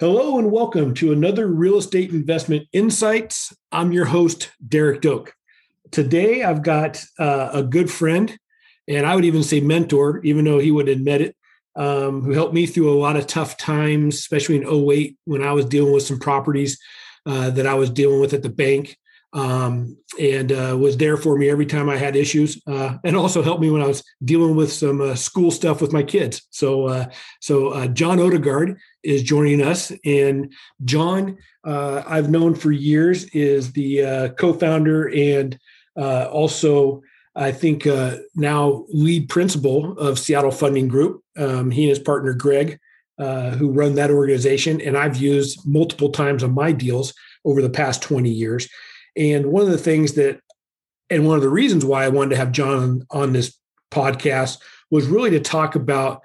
Hello and welcome to another Real Estate Investment Insights. I'm your host, Derek Doak. Today I've got uh, a good friend, and I would even say mentor, even though he would admit it, um, who helped me through a lot of tough times, especially in 08 when I was dealing with some properties uh, that I was dealing with at the bank um, and uh, was there for me every time I had issues, uh, and also helped me when I was dealing with some uh, school stuff with my kids. So, uh, so uh, John Odegard is joining us, and John, uh, I've known for years, is the co-founder and also, I think, now lead principal of Seattle Funding Group. Um, he and his partner Greg. who run that organization, and I've used multiple times on my deals over the past 20 years. And one of the things that, and one of the reasons why I wanted to have John on this podcast was really to talk about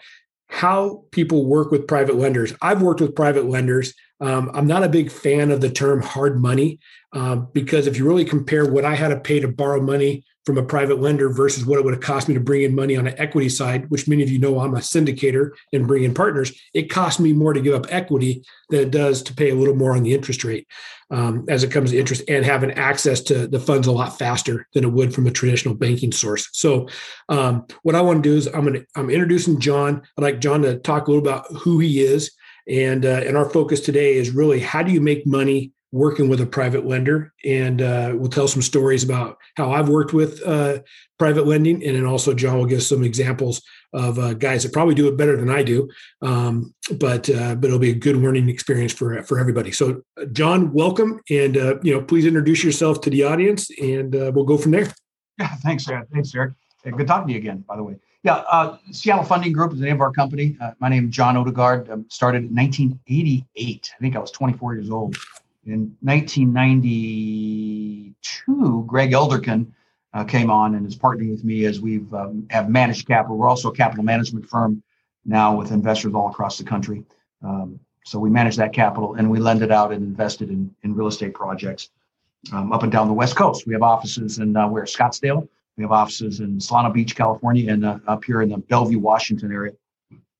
how people work with private lenders. I've worked with private lenders. Um, I'm not a big fan of the term hard money um, because if you really compare what I had to pay to borrow money from a private lender versus what it would have cost me to bring in money on an equity side, which many of you know I'm a syndicator and bring in partners, it costs me more to give up equity than it does to pay a little more on the interest rate um, as it comes to interest and having access to the funds a lot faster than it would from a traditional banking source. So, um, what I want to do is I'm going to I'm introducing John. I'd like John to talk a little about who he is, and uh, and our focus today is really how do you make money working with a private lender, and uh, we'll tell some stories about how I've worked with uh, private lending, and then also John will give some examples of uh, guys that probably do it better than I do, um, but uh, but it'll be a good learning experience for for everybody. So, John, welcome, and uh, you know, please introduce yourself to the audience, and uh, we'll go from there. Yeah, thanks, Eric. Thanks, Eric. Good talking to you again, by the way. Yeah, Seattle Funding Group is the name of our company. my name is John Odegard. Um, started in 1988. I think I was 24 years old in 1992, Greg Elderkin uh, came on and is partnering with me as we've um, have managed capital. We're also a capital management firm now with investors all across the country. Um, so we manage that capital and we lend it out and invested in, in real estate projects um, up and down the West Coast. We have offices in uh, where Scottsdale. We have offices in Solana Beach, California, and uh, up here in the Bellevue, Washington area.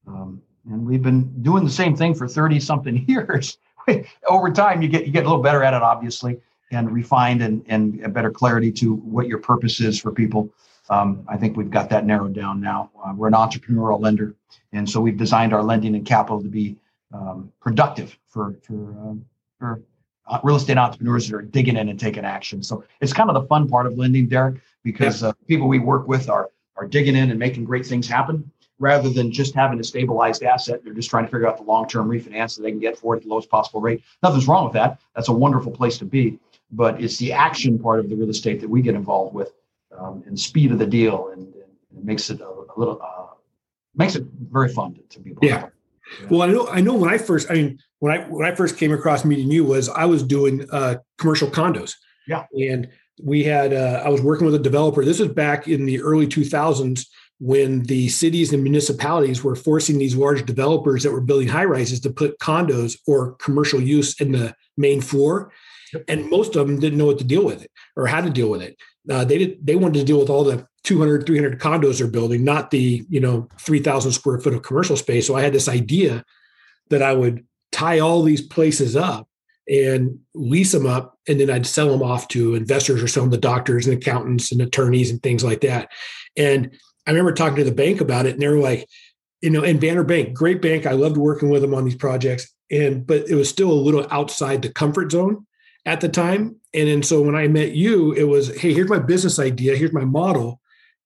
Um, and we've been doing the same thing for 30 something years. over time you get you get a little better at it obviously and refined and and a better clarity to what your purpose is for people um, i think we've got that narrowed down now uh, we're an entrepreneurial lender and so we've designed our lending and capital to be um, productive for for um, for uh, real estate entrepreneurs that are digging in and taking action so it's kind of the fun part of lending derek because uh, people we work with are are digging in and making great things happen rather than just having a stabilized asset. They're just trying to figure out the long term refinance that they can get for it at the lowest possible rate. Nothing's wrong with that. That's a wonderful place to be. But it's the action part of the real estate that we get involved with um, and speed of the deal. And, and it makes it a, a little, uh, makes it very fun to, to be yeah. yeah. Well, I know. I know. When I first, I mean, when I when I first came across meeting you, was I was doing uh, commercial condos. Yeah. And we had, uh, I was working with a developer. This was back in the early 2000s when the cities and municipalities were forcing these large developers that were building high rises to put condos or commercial use in the main floor. Yep. And most of them didn't know what to deal with it or how to deal with it. Uh, they did. They wanted to deal with all the 200, 300 condos they're building, not the you know 3,000 square foot of commercial space. So I had this idea that I would tie all these places up and lease them up, and then I'd sell them off to investors or some of the doctors and accountants and attorneys and things like that. And I remember talking to the bank about it, and they were like, you know, and Banner Bank, great bank. I loved working with them on these projects, and but it was still a little outside the comfort zone at the time. And then so when I met you, it was, hey, here's my business idea, here's my model,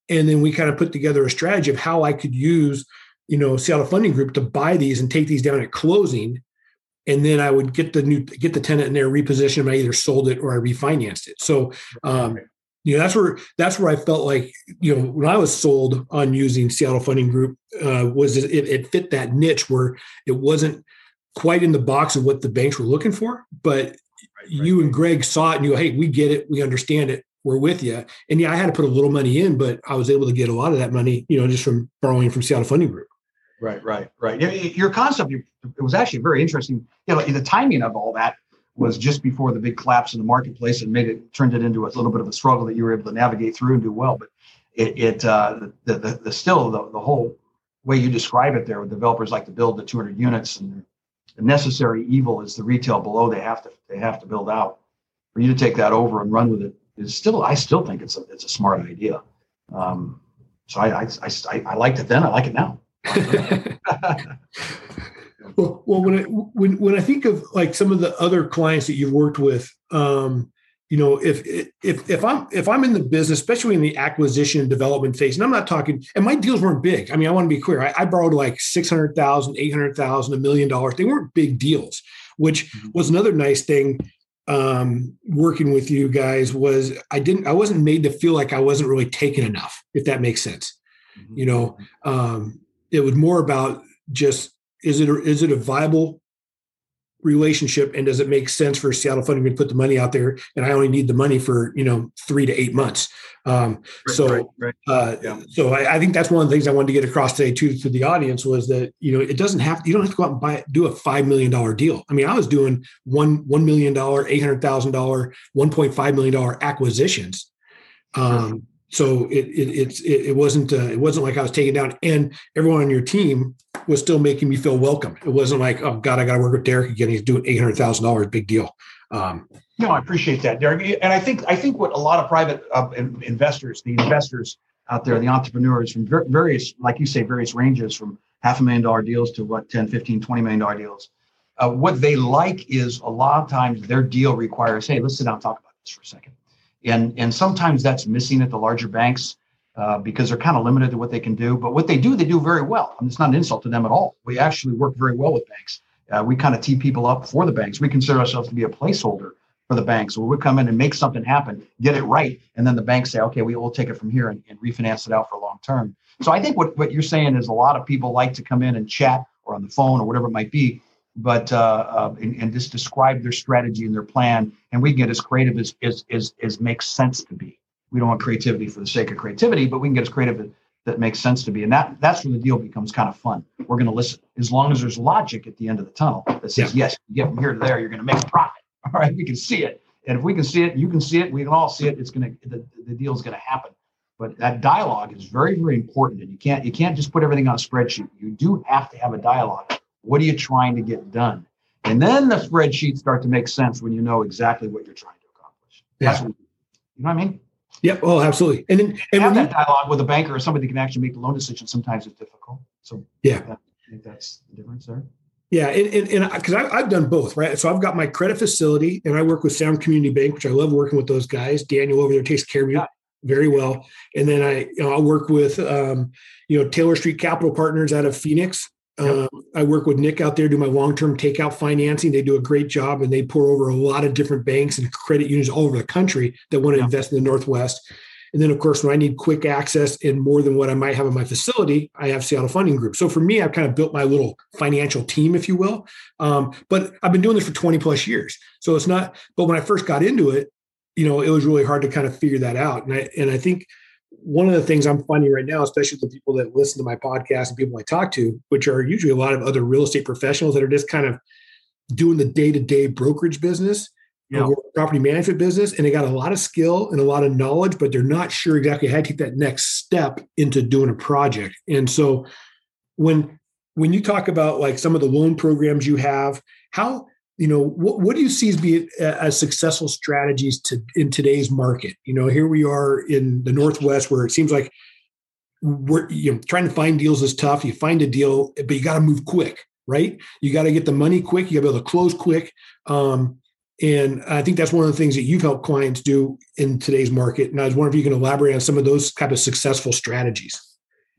and then we kind of put together a strategy of how I could use, you know, Seattle Funding Group to buy these and take these down at closing. And then I would get the new get the tenant in there, reposition them. I either sold it or I refinanced it. So um, you know that's where that's where i felt like you know when i was sold on using seattle funding group uh, was it, it fit that niche where it wasn't quite in the box of what the banks were looking for but right, you and greg saw it and you go hey we get it. We understand it. We're with you and yeah i had to put a little money in but i was able to get a lot of that money you know just from borrowing from seattle funding group right right right your concept it was actually very interesting you know the timing of all that was just before the big collapse in the marketplace and made it turned it into a little bit of a struggle that you were able to navigate through and do well. But it, it uh, the, the, the still the, the whole way you describe it there, with developers like to build the 200 units and a necessary evil is the retail below they have to they have to build out. For you to take that over and run with it is still I still think it's a it's a smart idea. Um, so I, I, I I liked it then. I like it now. Well, well, when I when when I think of like some of the other clients that you've worked with, um, you know, if if if I'm if I'm in the business, especially in the acquisition and development phase, and I'm not talking, and my deals weren't big. I mean, I want to be clear. I, I borrowed like six hundred thousand, eight hundred thousand, a million dollars. They weren't big deals, which mm-hmm. was another nice thing um, working with you guys was I didn't I wasn't made to feel like I wasn't really taking enough, if that makes sense. Mm-hmm. You know, um, it was more about just is it a, is it a viable relationship and does it make sense for Seattle Funding to put the money out there and I only need the money for you know three to eight months. Um, right, so right, right. Uh, yeah. so I, I, think that's one of the things I wanted to get across today too to the audience was that you know it doesn't have you don't have to go out and buy do a five million dollar deal. I mean I was doing one one million dollar eight hundred thousand dollar one point five million dollar acquisitions. Um, so it it it, it wasn't uh, it wasn't like I was taken down, and everyone on your team was still making me feel welcome. It wasn't like, oh God, I got to work with Derek again. He's doing eight hundred thousand dollars, big deal. Um, no, I appreciate that, Derek. And I think I think what a lot of private uh, investors, the investors out there, the entrepreneurs from various, like you say, various ranges from half a million dollar deals to what 10, 15, 20 million dollar deals. Uh, what they like is a lot of times their deal requires, hey, let's sit down and talk about this for a second and and sometimes that's missing at the larger banks uh, because they're kind of limited to what they can do. But what they do, they do very well. I mean, it's not an insult to them at all. We actually work very well with banks. Uh, we kind of tee people up for the banks. We consider ourselves to be a placeholder for the banks. So we come in and make something happen, get it right, and then the banks say, okay, we will take it from here and, and refinance it out for long term. So I think what, what you're saying is a lot of people like to come in and chat or on the phone or whatever it might be but uh, uh, and, and, just describe their strategy and their plan, and we can get as creative as, as as as makes sense to be. We don't want creativity for the sake of creativity, but we can get as creative as, that makes sense to be, and that that's when the deal becomes kind of fun. We're going to listen as long as there's logic at the end of the tunnel that says, yeah. yes, you get from here to there, you're going to make a profit. All right, we can see it, and if we can see it, you can see it, we can all see it. It's going to the, the deal is going to happen. But that dialogue is very, very important, and you can't you can't just put everything on a spreadsheet. You do have to have a dialogue what are you trying to get done? And then the spreadsheets start to make sense when you know exactly what you're trying to accomplish. Yeah. What, you know what I mean? Yep. Oh, absolutely. And then and have that you, dialogue with a banker or somebody that can actually make the loan decision. Sometimes it's difficult. So yeah, that, I think that's the difference there. Yeah, and and because I've done both, right? So I've got my credit facility, and I work with Sound Community Bank, which I love working with those guys. Daniel over there takes care of me yeah. very well, and then I you know I work with um, you know Taylor Street Capital Partners out of Phoenix. Uh, I work with Nick out there, do my long term takeout financing. They do a great job and they pour over a lot of different banks and credit unions all over the country that want to yep. invest in the Northwest. And then, of course, when I need quick access and more than what I might have in my facility, I have Seattle Funding Group. So for me, I've kind of built my little financial team, if you will. Um, but I've been doing this for 20 plus years. So it's not, but when I first got into it, you know, it was really hard to kind of figure that out. And I, and I think one of the things I'm finding right now, especially the people that listen to my podcast and people I talk to, which are usually a lot of other real estate professionals that are just kind of doing the day to day brokerage business, yeah. property management business, and they got a lot of skill and a lot of knowledge, but they're not sure exactly how to take that next step into doing a project. And so when when you talk about like some of the loan programs you have, how you know what, what do you see as being as successful strategies to in today's market? You know here we are in the northwest where it seems like we're you know trying to find deals is tough. You find a deal but you got to move quick right? You got to get the money quick. You got to be able to close quick. Um, and i think that's one of the things that you've helped clients do in today's market. And i was wondering if you can elaborate on some of those kind of successful strategies.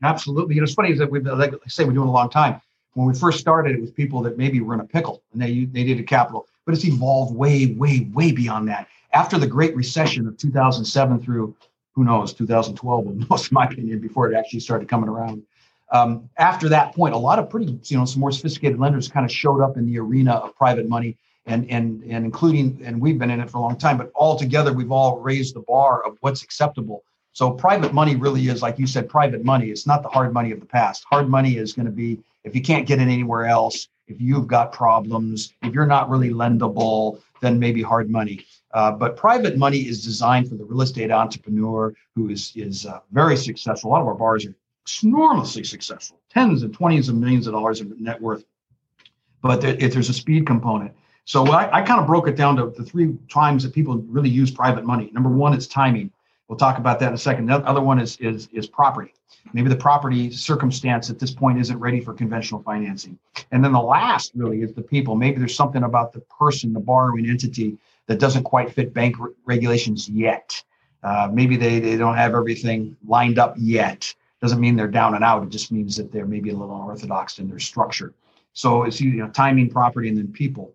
Absolutely. You know it's funny that we've like I say we're doing a long time when we first started, it was people that maybe were in a pickle and they they needed capital, but it's evolved way, way, way beyond that. After the Great Recession of 2007 through who knows 2012, in most in my opinion, before it actually started coming around. Um, after that point, a lot of pretty you know some more sophisticated lenders kind of showed up in the arena of private money and and and including and we've been in it for a long time, but all together we've all raised the bar of what's acceptable. So private money really is like you said, private money. It's not the hard money of the past. Hard money is going to be if you can't get it anywhere else, if you've got problems, if you're not really lendable, then maybe hard money. Uh, but private money is designed for the real estate entrepreneur who is is uh, very successful. A lot of our bars are enormously successful, tens and twenties of millions of dollars of net worth. but there, if there's a speed component. So I, I kind of broke it down to the three times that people really use private money. Number one, it's timing. We'll talk about that in a second. The other one is is is property. Maybe the property circumstance at this point isn't ready for conventional financing. And then the last really is the people. Maybe there's something about the person, the borrowing entity, that doesn't quite fit bank re- regulations yet. Uh, maybe they, they don't have everything lined up yet. Doesn't mean they're down and out. It just means that they're maybe a little unorthodox in their structure. So it's you know timing, property, and then people.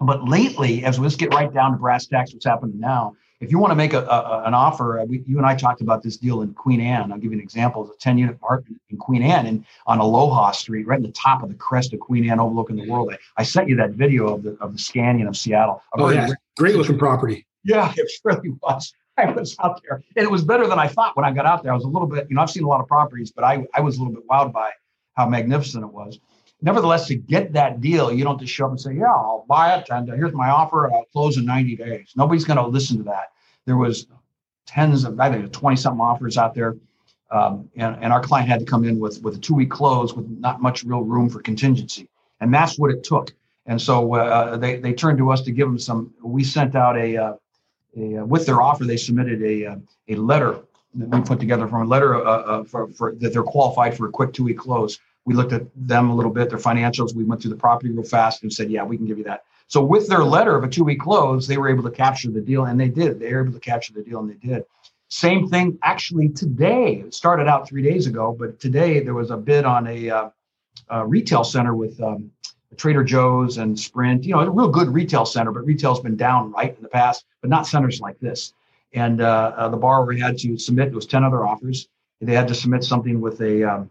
But lately, as we let's get right down to brass tacks, what's happening now? If you want to make a, a an offer, uh, we, you and I talked about this deal in Queen Anne. I'll give you an example. It's a 10 unit apartment in Queen Anne and on Aloha Street, right in the top of the crest of Queen Anne, overlooking the world. I, I sent you that video of the of the scanning of Seattle. Oh, yeah. Great looking property. Yeah, it really was. I was out there, and it was better than I thought when I got out there. I was a little bit, you know, I've seen a lot of properties, but I, I was a little bit wowed by how magnificent it was nevertheless, to get that deal, you don't just show up and say, "Yeah, I'll buy it, and here's my offer, I'll close in 90 days." Nobody's going to listen to that. There was tens of, I think, 20 something offers out there, um, and, and our client had to come in with with a two week close with not much real room for contingency, and that's what it took. And so uh, they they turned to us to give them some. We sent out a, uh, a uh, with their offer, they submitted a uh, a letter that we put together from a letter uh, uh, for, for that they're qualified for a quick two week close we looked at them a little bit, their financials. We went through the property real fast and said, yeah, we can give you that. So with their letter of a two week close, they were able to capture the deal, and they did. They were able to capture the deal, and they did. Same thing actually today. It started out three days ago, but today there was a bid on a, uh, a retail center with um, Trader Joe's and Sprint. You know, a real good retail center, but retail's been down right in the past, but not centers like this. And uh, uh, the borrower had to submit. It was ten other offers. They had to submit something with a um,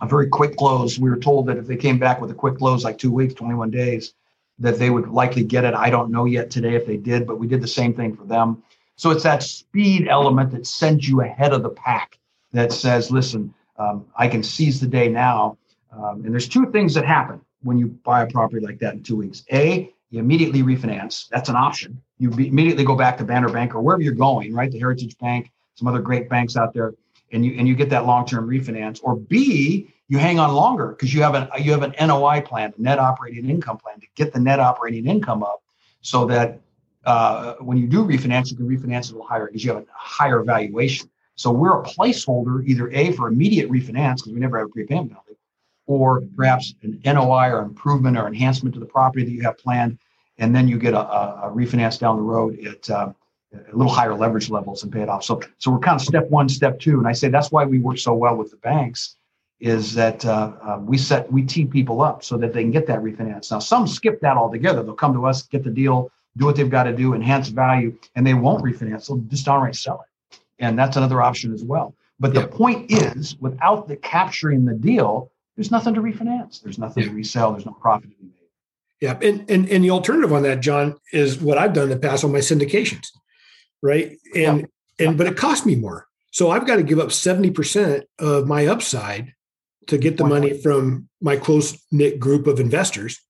a very quick close. We were told that if they came back with a quick close, like two weeks, 21 days, that they would likely get it. I don't know yet today if they did, but we did the same thing for them. So it's that speed element that sends you ahead of the pack that says, listen, um, I can seize the day now. Um, and there's two things that happen when you buy a property like that in two weeks. A, you immediately refinance. That's an option. You be, immediately go back to Banner Bank or wherever you're going, right? The Heritage Bank, some other great banks out there and you and you get that long-term refinance or b you hang on longer because you have an you have an NOI plan, net operating income plan to get the net operating income up so that uh, when you do refinance, you can refinance a little higher because you have a higher valuation. So we're a placeholder, either A for immediate refinance because we never have a prepayment penalty, or perhaps an NOI or improvement or enhancement to the property that you have planned, and then you get a, a, refinance down the road at uh, a little higher leverage levels and pay it off. So, so we're kind of step one, step two, and I say that's why we work so well with the banks, is that uh, uh, we set we tee people up so that they can get that refinance. Now, some skip that altogether. They'll come to us, get the deal, do what they've got to do, enhance value, and they won't refinance. They'll just downright sell it, and that's another option as well. But the yeah. point is, without the capturing the deal, there's nothing to refinance. There's nothing yeah. to resell. There's no profit to be made. Yeah, and, and and the alternative on that, John, is what I've done in the past on my syndications right? And yeah. and but it cost me more. So I've got to give up 70% of my upside to get the money from my close knit group of investors.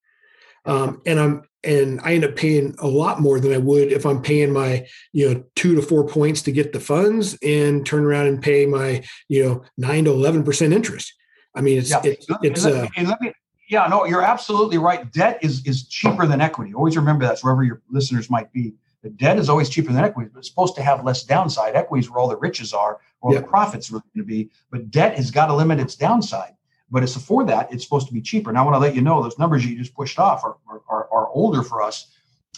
Um, and I'm and I end up paying a lot more than I would if I'm paying my you know two to four points to get the funds and turn around and pay my you know nine to eleven percent interest. I mean, it's yeah. it's, it's and let, uh, and let me, yeah, no, you're absolutely right. Debt is is cheaper than equity. Always remember that, wherever your listeners might be. The debt is always cheaper than equities, but it's supposed to have less downside. Equities where all the riches are, where yep. the profits are going to be. But debt has got to limit its downside. But it's for that, it's supposed to be cheaper. Now, I want to let you know those numbers you just pushed off are, are, are older for us.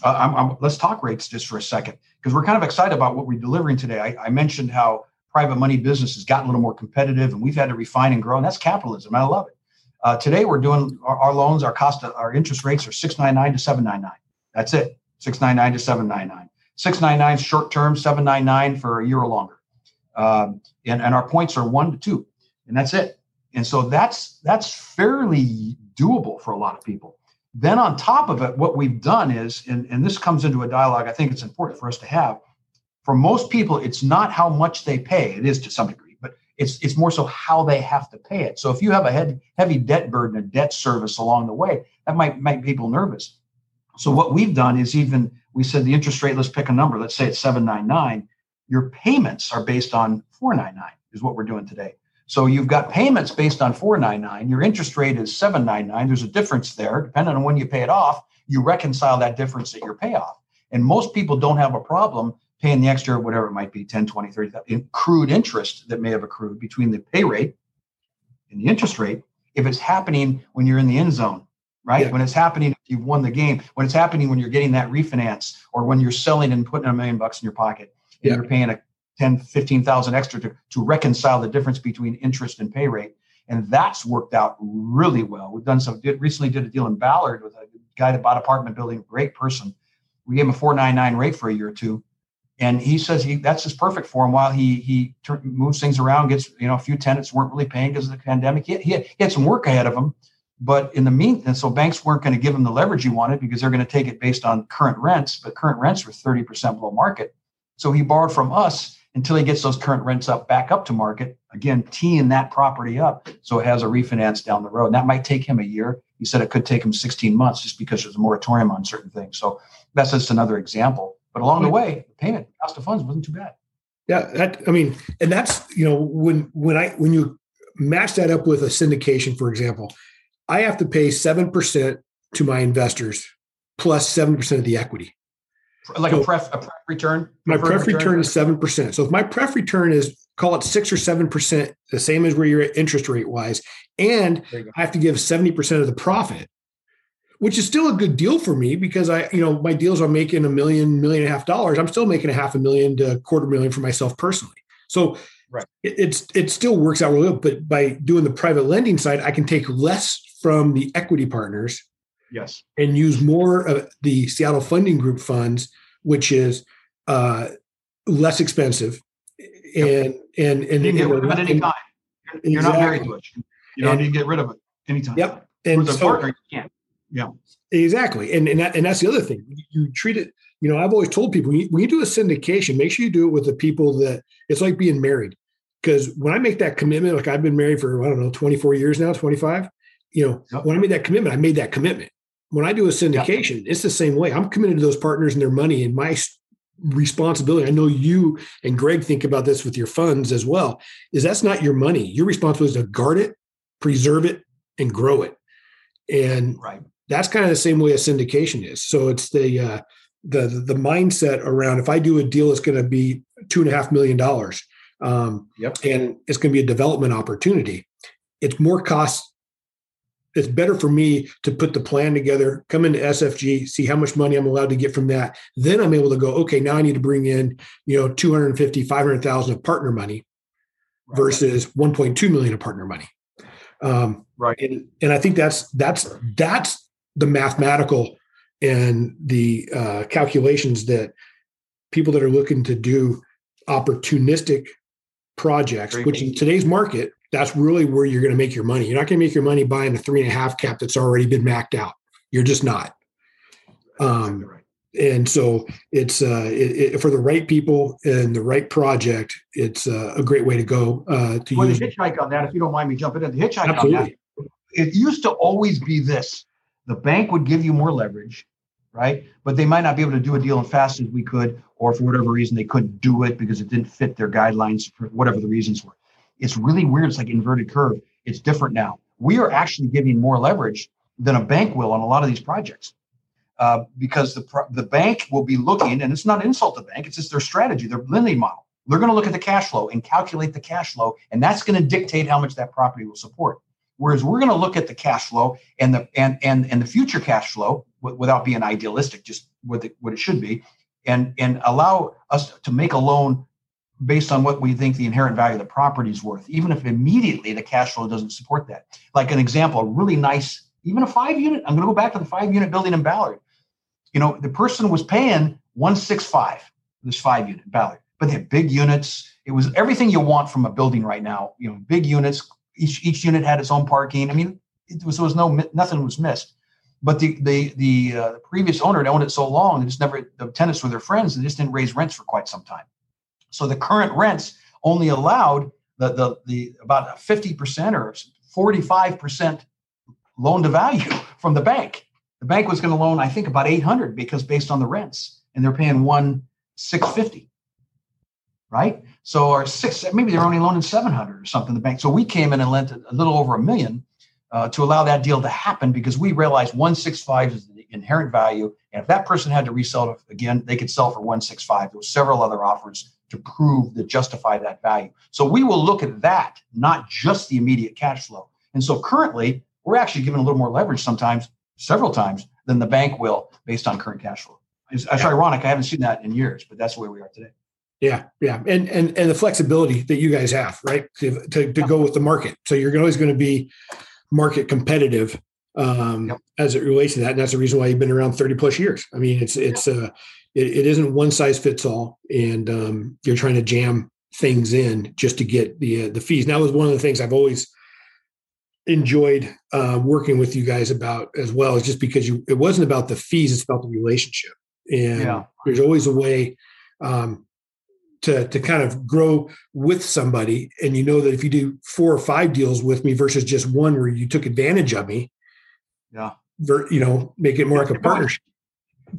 Uh, I'm, I'm, let's talk rates just for a second because we're kind of excited about what we're delivering today. I, I mentioned how private money business has gotten a little more competitive and we've had to refine and grow, and that's capitalism. I love it. Uh, today, we're doing our, our, loans, our cost, of, our interest rates are 699 to 799. That's it. 699 to 799. 699 short term, 799 for a year or longer. Um, and, and our points are one to two, and that's it. And so that's that's fairly doable for a lot of people. Then on top of it, what we've done is, and, and this comes into a dialogue I think it's important for us to have. For most people, it's not how much they pay. It is to some degree, but it's it's more so how they have to pay it. So if you have a head, heavy debt burden, a debt service along the way, that might make people nervous. So what we've done is even we said the interest rate, let's pick a number, let's say it's 799. Your payments are based on 499 is what we're doing today. So you've got payments based on 499. Your interest rate is 799. There's a difference there. Depending on when you pay it off, you reconcile that difference at your payoff. And most people don't have a problem paying the extra, whatever it might be, 10, 20, 30, accrued interest that may have accrued between the pay rate and the interest rate. If it's happening when you're in the end zone, right? Yeah. When it's happening, you've won the game, when it's happening when you're getting that refinance or when you're selling and putting a million bucks in your pocket and yeah. you're paying a 10, 15,000 extra to, to reconcile the difference between interest and pay rate. And that's worked out really well. We've done some, did, recently did a deal in Ballard with a guy that bought apartment building, great person. We gave him a 499 rate for a year or two. And he says he that's just perfect for him while he he tur- moves things around, gets, you know, a few tenants weren't really paying because of the pandemic. He, he, had, he had some work ahead of him. But in the meantime, so banks weren't going to give him the leverage he wanted because they're going to take it based on current rents, but current rents were 30% below market. So he borrowed from us until he gets those current rents up back up to market. Again, teeing that property up so it has a refinance down the road. And that might take him a year. He said it could take him 16 months just because there's a moratorium on certain things. So that's just another example. But along the way, the payment cost of funds wasn't too bad. Yeah, that I mean, and that's you know when when I when you match that up with a syndication, for example, I have to pay seven percent to my investors plus plus seven percent of the equity like so a pref a pref return. My pref return, return is seven percent. So if my pref return is call it six or seven percent, the same as where you're at interest rate wise, and I have to give seventy percent of the profit, which is still a good deal for me because I, you know, my deals are making a million, million and a half dollars. I'm still making a half a million to a quarter million for myself personally. So right. it, it's it still works out really well. But by doing the private lending side, I can take less from the equity partners Yes. And use more of the Seattle Funding Group funds, which is uh, less expensive. And, yep. and, and, you can get rid of it any time. You're, exactly. not married to it. You don't need to get rid of it anytime. Yep. And With a so, partner, you can't. Yeah. Exactly. And, and, that, and that's the other thing. You treat it, you know, I've always told people when you, when you do a syndication, make sure you do it with the people that it's like being married. Because when I make that commitment, like I've been married for, I don't know, 24 years now, 25, you know, yep. when I made that commitment, I made that commitment when I do a syndication, yeah. it's the same way. I'm committed to those partners and their money and my responsibility. I know you and Greg think about this with your funds as well. Is that's not your money. Your responsibility is to guard it, preserve it, and grow it. And right. that's kind of the same way a syndication is. So it's the uh, the the mindset around if I do a deal, it's going to be two and a half million dollars, um, yep. and it's going to be a development opportunity. It's more cost it's better for me to put the plan together, come into SFG, see how much money I'm allowed to get from that. Then I'm able to go, okay, now I need to bring in, you know, 250, 500,000 of partner money right. versus 1.2 million of partner money. Um, right. And, and I think that's, that's, that's the mathematical and the uh, calculations that people that are looking to do opportunistic projects, which in today's market that's really where you're going to make your money. You're not going to make your money buying a three and a half cap that's already been macked out. You're just not. Um, and so it's uh, it, it, for the right people and the right project. It's uh, a great way to go. Uh, to well, use the hitchhike on that, if you don't mind me jumping in, the hitchhike Absolutely. on that. It used to always be this: the bank would give you more leverage, right? But they might not be able to do a deal as fast as we could, or for whatever reason they couldn't do it because it didn't fit their guidelines for whatever the reasons were. It's really weird. It's like inverted curve. It's different now. We are actually giving more leverage than a bank will on a lot of these projects. Uh, because the the bank will be looking, and it's not an insult to bank, it's just their strategy, their lending model. They're going to look at the cash flow and calculate the cash flow, and that's going to dictate how much that property will support. Whereas we're going to look at the cash flow and the and and and the future cash flow w- without being idealistic, just what the, what it should be, and and allow us to make a loan based on what we think the inherent value of the property is worth, even if immediately the cash flow doesn't support that. Like an example, a really nice, even a five unit, I'm going to go back to the five unit building in Ballard. You know, the person was paying 165, this five unit Ballard, but they had big units. It was everything you want from a building right now. You know, big units. Each each unit had its own parking. I mean, it was there was no nothing was missed. But the the the uh, previous owner had owned it so long, they just never the tenants were their friends, and just didn't raise rents for quite some time. So the current rents only allowed the, the, the about 50% or 45% loan to value from the bank. The bank was going to loan, I think, about 800 because based on the rents, and they're paying one 650. right? So our six, maybe they're only loaning 700 or something, the bank. So we came in and lent a little over a million uh, to allow that deal to happen because we realized 165 is the inherent value. And if that person had to resell it again, they could sell for 165. There were several other offers to prove that justify that value. So we will look at that, not just the immediate cash flow. And so currently, we're actually given a little more leverage sometimes, several times, than the bank will based on current cash flow. It's, it's ironic. I haven't seen that in years, but that's where we are today. Yeah, yeah, and and and the flexibility that you guys have, right, to to, to go with the market. So you're always going to be market competitive um, yep. as it relates to that, and that's the reason why you've been around 30 plus years. I mean, it's it's uh, it, it isn't one size fits all, and um, you're trying to jam things in just to get the uh, the fees. Now, was one of the things I've always enjoyed uh, working with you guys about as well, is just because you it wasn't about the fees; it's about the relationship, and yeah. there's always a way. Um, to to kind of grow with somebody and you know that if you do four or five deals with me versus just one where you took advantage of me yeah you know make it more like a partnership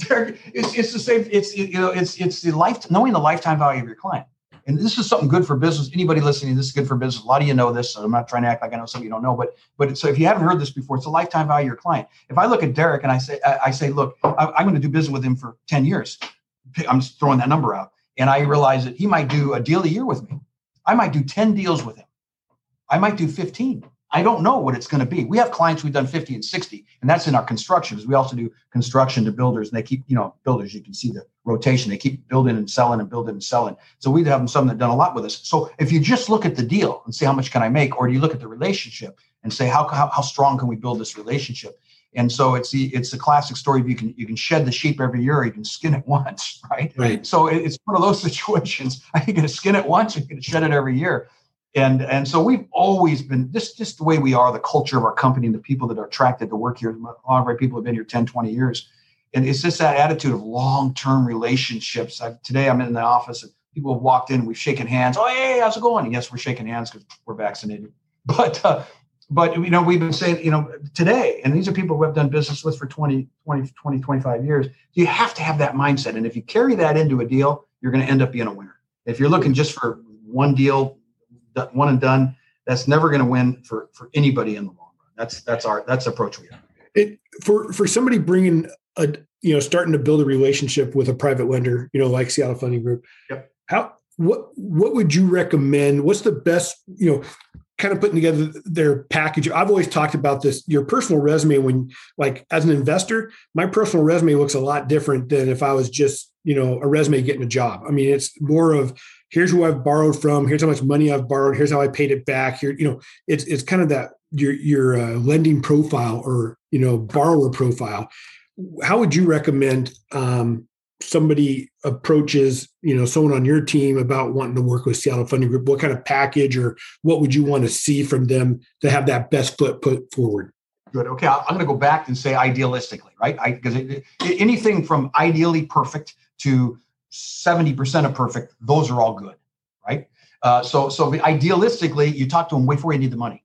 it's, it's the same it's you know it's it's the life knowing the lifetime value of your client and this is something good for business anybody listening this is good for business a lot of you know this so i'm not trying to act like i know some of you don't know but but so if you haven't heard this before it's the lifetime value of your client if i look at derek and i say i say look i'm going to do business with him for 10 years i'm just throwing that number out and I realize that he might do a deal a year with me. I might do 10 deals with him. I might do 15. I don't know what it's going to be. We have clients we've done 50 and 60, and that's in our construction. because We also do construction to builders, and they keep, you know, builders, you can see the rotation. They keep building and selling and building and selling. So we have some that done a lot with us. So if you just look at the deal and say how much can I make, or do you look at the relationship and say how, how, how strong can we build this relationship? And so it's the it's a classic story. You can you can shed the sheep every year, or you can skin it once, right? Right. So it's one of those situations. Are you going to skin it once, or you going to shed it every year? And and so we've always been this just the way we are, the culture of our company, and the people that are attracted to work here. A lot of our people have been here 10, 20 years. And it's just that attitude of long-term relationships. I've, today I'm in the office and people have walked in, we've shaken hands. Oh, hey, how's it going? And yes, we're shaking hands because we're vaccinated. But uh, but you know we've been saying you know today and these are people who have done business with for 20 20 20 25 years you have to have that mindset and if you carry that into a deal you're going to end up being a winner if you're looking just for one deal one and done that's never going to win for for anybody in the long run that's that's our that's the approach we have it for for somebody bringing a you know starting to build a relationship with a private lender you know like seattle funding group yep how what what would you recommend what's the best you know kind of putting together their package. I've always talked about this. Your personal resume, when like as an investor, my personal resume looks a lot different than if I was just you know a resume getting a job. I mean, it's more of here's who I've borrowed from, here's how much money I've borrowed, here's how I paid it back. Here, you know, it's it's kind of that your your uh, lending profile or you know borrower profile. How would you recommend um, somebody approaches you know someone on your team about wanting to work with Seattle Funding Group, what kind of package or what would you want to see from them to have that best foot put forward? Good. Okay, I'm going to go back and say idealistically, right? Because anything from ideally perfect to 70% of perfect, those are all good, right? Uh, so, so idealistically, you talk to them way before you need the money.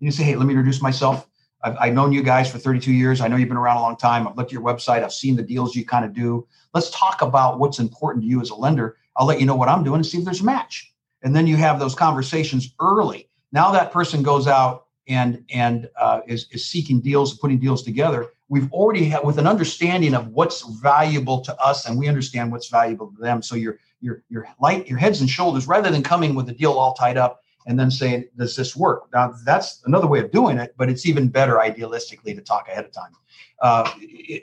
You say, hey, let me introduce myself. I've, I've, known you guys for 32 years. I know you've been around a long time. I've looked at your website. I've seen the deals you kind of do. Let's talk about what's important to you as a lender. I'll let you know what I'm doing and see if there's a match. And then you have those conversations early. Now that person goes out and and uh, is, is seeking deals, putting deals together. We've already had with an understanding of what's valuable to us, and we understand what's valuable to them. So your your your light, your heads and shoulders, rather than coming with the deal all tied up and then saying, does this work? Now, that's another way of doing it, but it's even better idealistically to talk ahead of time. Uh,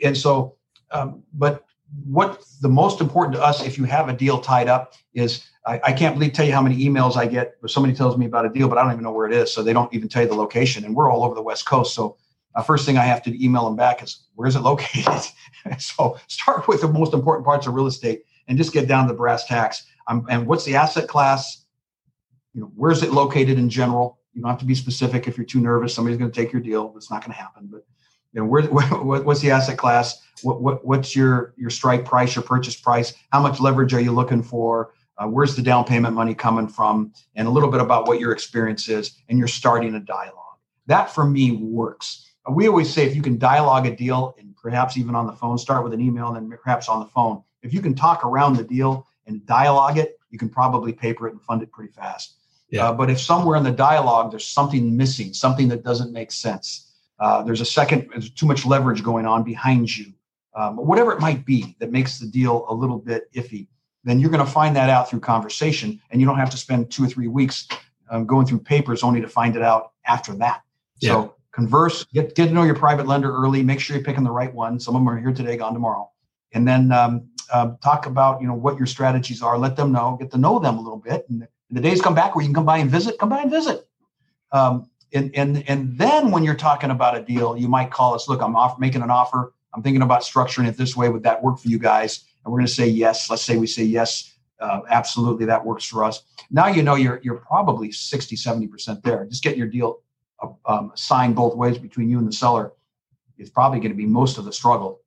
and so, um, but what the most important to us, if you have a deal tied up, is I, I, can't believe tell you how many emails I get where somebody tells me about a deal, but I don't even know where it is. So they don't even tell you the location. And we're all over the West Coast. So uh, first thing I have to email them back is where's it located? so start with the most important parts of real estate and just get down to brass tacks. Um, and what's the asset class? you know, where's it located in general? You don't have to be specific if you're too nervous. Somebody's going to take your deal. It's not going to happen. But you know, where, where, what's the asset class? What, what, what's your your strike price, your purchase price? How much leverage are you looking for? Uh, where's the down payment money coming from? And a little bit about what your experience is. And you're starting a dialogue. That for me works. We always say if you can dialogue a deal and perhaps even on the phone, start with an email and then perhaps on the phone. If you can talk around the deal and dialogue it, you can probably paper it and fund it pretty fast. Yeah. Uh, but if somewhere in the dialogue there's something missing, something that doesn't make sense, uh, there's a second, there's too much leverage going on behind you, um, whatever it might be that makes the deal a little bit iffy, then you're going to find that out through conversation, and you don't have to spend two or three weeks um, going through papers only to find it out after that. Yeah. So converse, get get to know your private lender early. Make sure you're picking the right one. Some of them are here today, gone tomorrow, and then um, uh, talk about you know what your strategies are. Let them know, get to know them a little bit, and the days come back where you can come by and visit. Come by and visit. Um, and and and then when you're talking about a deal, you might call us. Look, I'm off making an offer. I'm thinking about structuring it this way. Would that work for you guys? And we're going to say yes. Let's say we say yes. Uh, absolutely, that works for us. Now you know you're you're probably 60, 70 percent there. Just get your deal um, signed both ways between you and the seller is probably going to be most of the struggle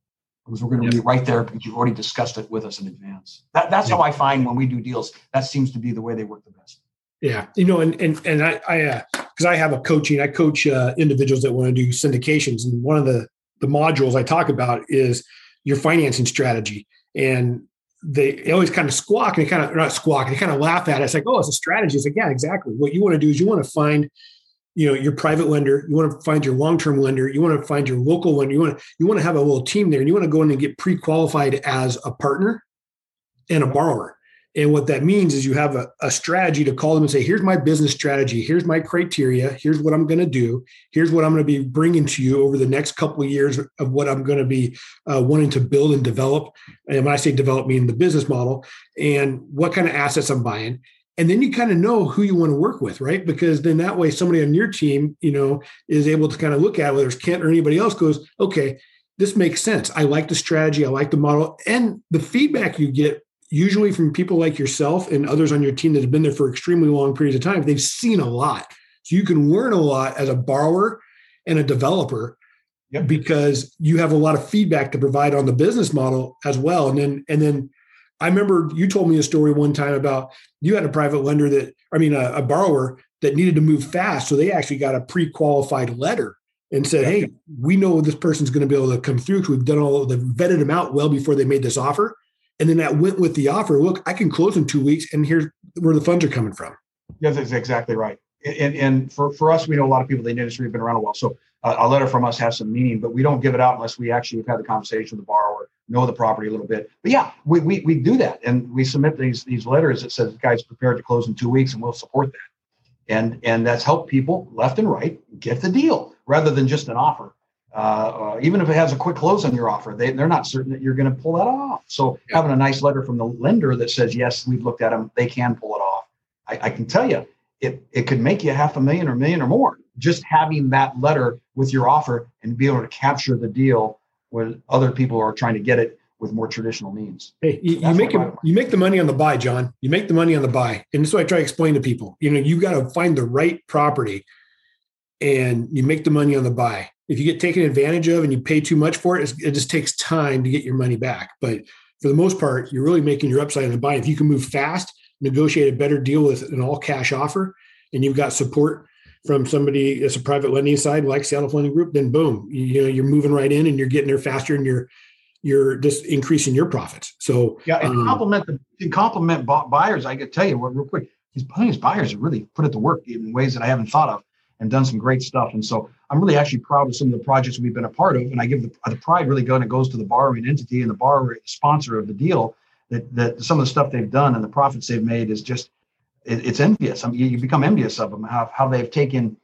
because we're going to yep. be right there because you've already discussed it with us in advance. That, that's yep. how I find when we do deals. That seems to be the way they work the best. Yeah, you know, and and and I, I, because uh, I have a coaching, I coach uh, individuals that want to do syndications, and one of the the modules I talk about is your financing strategy, and they, they always kind of squawk and they kind of not squawk, they kind of laugh at it. It's like, oh, it's a strategy. It's like, yeah, exactly. What you want to do is you want to find you know your private lender you want to find your long-term lender you want to find your local lender you want to you want to have a little team there and you want to go in and get pre-qualified as a partner and a borrower. And what that means is you have a, a strategy to call them and say here's my business strategy here's my criteria here's what i'm going to do here's what i'm going to be bringing to you over the next couple of years of what i'm going to be uh, wanting to build and develop. And when i say develop meaning the business model and what kind of assets i'm buying and then you kind of know who you want to work with right? Because then that way somebody on your team you know is able to kind of look at whether it's kent or anybody else goes okay this makes sense. I like the strategy. I like the model. And the feedback you get usually from people like yourself and others on your team that have been there for extremely long periods of time they've seen a lot. So you can learn a lot as a borrower and a developer yep. because you have a lot of feedback to provide on the business model as well. And then and then I remember you told me a story one time about you had a private lender that, I mean, a, a borrower that needed to move fast. So they actually got a pre qualified letter and said, Hey, we know this person's going to be able to come through because we've done all the vetted them out well before they made this offer. And then that went with the offer. Look, I can close in two weeks, and here's where the funds are coming from. Yes, that's exactly right. And, and for, for us, we know a lot of people in the industry have been around a while. So a letter from us has some meaning, but we don't give it out unless we actually have had the conversation with the borrower know the property a little bit. But yeah, we, we, we do that. And we submit these, these letters that says, guys prepared to close in two weeks and we'll support that. And, and that's helped people left and right get the deal rather than just an offer. Uh, uh, even if it has a quick close on your offer, they, they're not certain that you're going to pull that off. So yeah. having a nice letter from the lender that says, yes, we've looked at them, they can pull it off. I, I can tell you, it, it could make you half a million or a million or more just having that letter with your offer and be able to capture the deal when other people are trying to get it with more traditional means. Hey, you, you make it, you make the money on the buy, John. You make the money on the buy, and that's what I try to explain to people. You know, you got to find the right property, and you make the money on the buy. If you get taken advantage of and you pay too much for it, it just takes time to get your money back. But for the most part, you're really making your upside on the buy. If you can move fast, negotiate a better deal with an all cash offer, and you've got support from somebody as a private lending side like Seattle Funding Group, then boom, you, you, know you're moving right in and you're getting there faster and you're you're just increasing your profits. So yeah, and um, compliment the and compliment buyers. I can tell you what real quick. These these buyers have really put it to work in ways that I haven't thought of and done some great stuff. And so I'm really actually proud of some of the projects we've been a part of. And I give the, the pride really going, it goes to the borrowing entity and the borrower, sponsor of the deal. That that some of the stuff they've done and the profits they've made is just it, it's envious. I mean, you, you, become envious of them how, how they've taken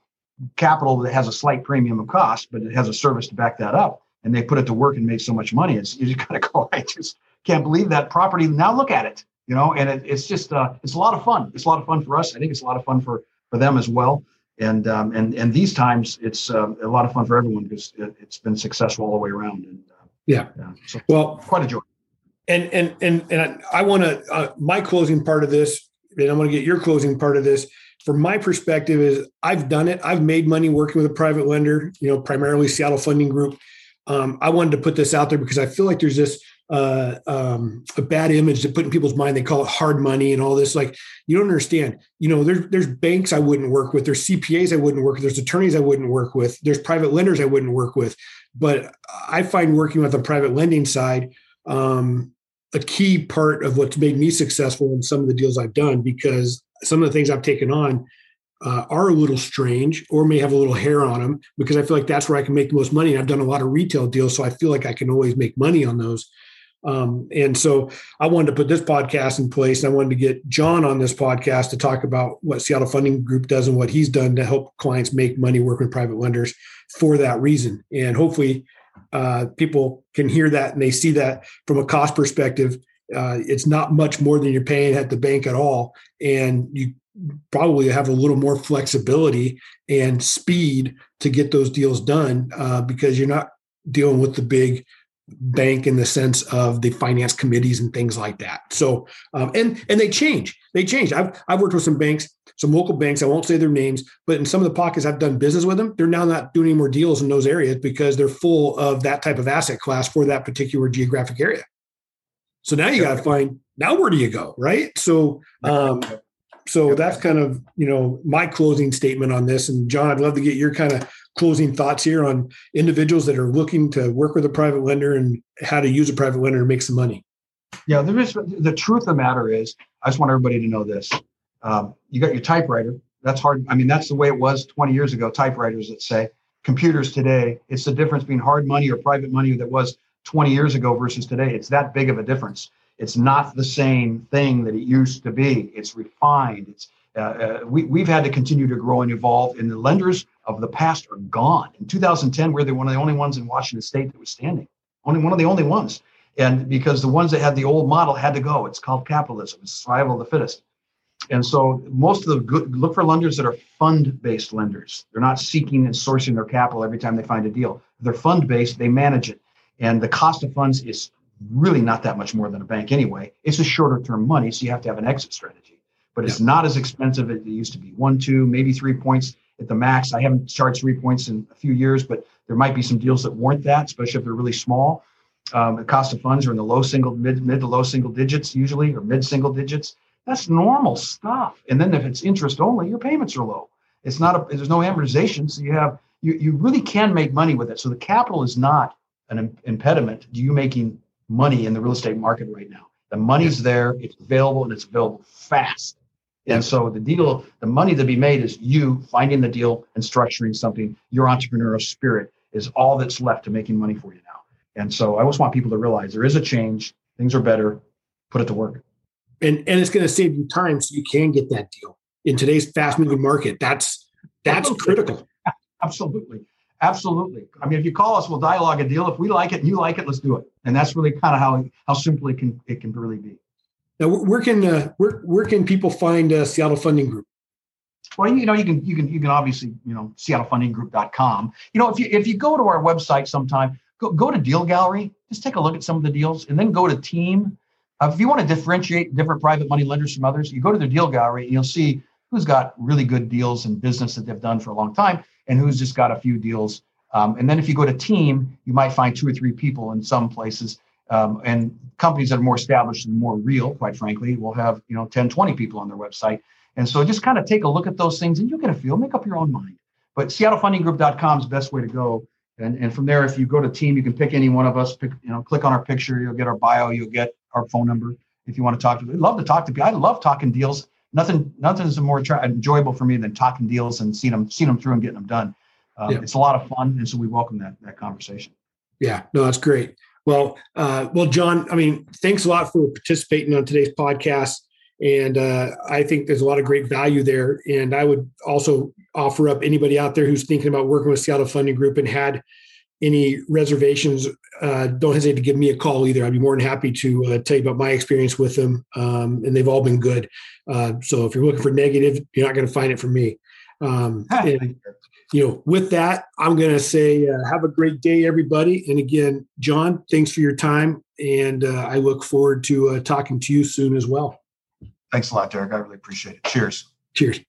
capital that has a slight premium of cost, but it has a service to back that up, and they put it to work and made so much money. It's you just kind of go, I just can't believe that property. Now look at it, you know, and it, it's just uh, it's a lot of fun. It's a lot of fun for us. I think it's a lot of fun for for them as well. And um, and and these times, it's uh, a lot of fun for everyone because it, has been successful all the way around. And uh, yeah, yeah so well, quite a joy. And and and and I, I want to uh, my closing part of this and I'm going to get your closing part of this. From my perspective, is I've done it. I've made money working with a private lender, you know, primarily Seattle Funding Group. Um, I wanted to put this out there because I feel like there's this uh, um, a bad image to put in people's mind. They call it hard money and all this. Like you don't understand. You know, there's there's banks I wouldn't work with. There's CPAs I wouldn't work with. There's attorneys I wouldn't work with. There's private lenders I wouldn't work with. But I find working with the private lending side, um, a key part of what's made me successful in some of the deals I've done because some of the things I've taken on uh, are a little strange or may have a little hair on them because I feel like that's where I can make the most money. And I've done a lot of retail deals, so I feel like I can always make money on those. Um, and so I wanted to put this podcast in place. And I wanted to get John on this podcast to talk about what Seattle Funding Group does and what he's done to help clients make money work with private lenders for that reason. And hopefully, uh, people can hear that and they see that from a cost perspective. Uh, it's not much more than you're paying at the bank at all. And you probably have a little more flexibility and speed to get those deals done uh, because you're not dealing with the big bank in the sense of the finance committees and things like that. So, um, and and they change. They change. I've I've worked with some banks, some local banks. I won't say their names, but in some of the pockets I've done business with them, they're now not doing any more deals in those areas because they're full of that type of asset class for that particular geographic area. So now you got to find now where do you go, right? So, um, so that's kind of you know my closing statement on this. And John, I'd love to get your kind of closing thoughts here on individuals that are looking to work with a private lender and how to use a private lender to make some money? Yeah, there is the truth of the matter is, I just want everybody to know this. Um, you got your typewriter. That's hard. I mean, that's the way it was 20 years ago. Typewriters that say computers today. It's the difference between hard money or private money that was 20 years ago versus today. It's that big of a difference. It's not the same thing that it used to be. It's refined. It's uh, uh, we, we've had to continue to grow and evolve, and the lenders of the past are gone. In 2010, we are the, one of the only ones in Washington State that was standing, only one of the only ones. And because the ones that had the old model had to go, it's called capitalism, it's survival of the fittest. And so most of the good look for lenders that are fund-based lenders. They're not seeking and sourcing their capital every time they find a deal. They're fund-based, they manage it. And the cost of funds is really not that much more than a bank anyway. It's a shorter term money, so you have to have an exit strategy but it's yeah. not as expensive as it used to be. One, two, maybe three points at the max. I haven't charged three points in a few years, but there might be some deals that warrant that, especially if they're really small. Um, the cost of funds are in the low single, mid, mid to low single digits usually, or mid single digits. That's normal stuff. And then if it's interest only, your payments are low. It's not a, there's no amortization, so you have you you really can make money with it. So the capital is not an impediment to you making money in the real estate market right now. The money's there, it's available, and it's available fast. And so the deal, the money to be made is you finding the deal and structuring something. Your entrepreneurial spirit is all that's left to making money for you now. And so I always want people to realize there is a change. Things are better. Put it to work. And and it's going to save you time so you can get that deal in today's fast moving market. That's that's Absolutely. critical. Absolutely. Absolutely. I mean, if you call us, we'll dialogue a deal. If we like it and you like it, let's do it. And that's really kind of how how simple it can it can really be. Now, where can uh, where where can people find uh, Seattle Funding Group? Well, you know, you can you can you can obviously you know SeattleFundingGroup.com. You know, if you if you go to our website sometime, go go to Deal Gallery, just take a look at some of the deals, and then go to Team. Uh, if you want to differentiate different private money lenders from others, you go to the Deal Gallery and you'll see who's got really good deals in business that they've done for a long time, and who's just got a few deals. Um, and then if you go to Team, you might find two or three people in some places um, and companies that are more established and more real, quite frankly, will have, you know, 10, 20 people on their website. And so just kind of take a look at those things and you'll get a feel, make up your own mind. But SeattleFundingGroup.com is the best way to go. And, and from there, if you go to team, you can pick any one of us, pick, you know, click on our picture, you'll get our bio, you'll get our phone number if you want to talk to. Love to talk to people. I love talking deals. Nothing, nothing is more tra- enjoyable for me than talking deals and seeing them, seeing them through and getting them done. Um, yeah. It's a lot of fun, and so we welcome that that conversation. Yeah, no, that's great. Well, uh, well, John, I mean, thanks a lot for participating on today's podcast. And uh, I think there's a lot of great value there. And I would also offer up anybody out there who's thinking about working with Seattle Funding Group and had any reservations, uh, don't hesitate to give me a call either. I'd be more than happy to uh, tell you about my experience with them. Um, and they've all been good. Uh, so if you're looking for negative, you're not going to find it from me. Um, and, you know, with that, I'm going to say uh, have a great day, everybody. And again, John, thanks for your time. And uh, I look forward to uh, talking to you soon as well. Thanks a lot, Derek. I really appreciate it. Cheers. Cheers.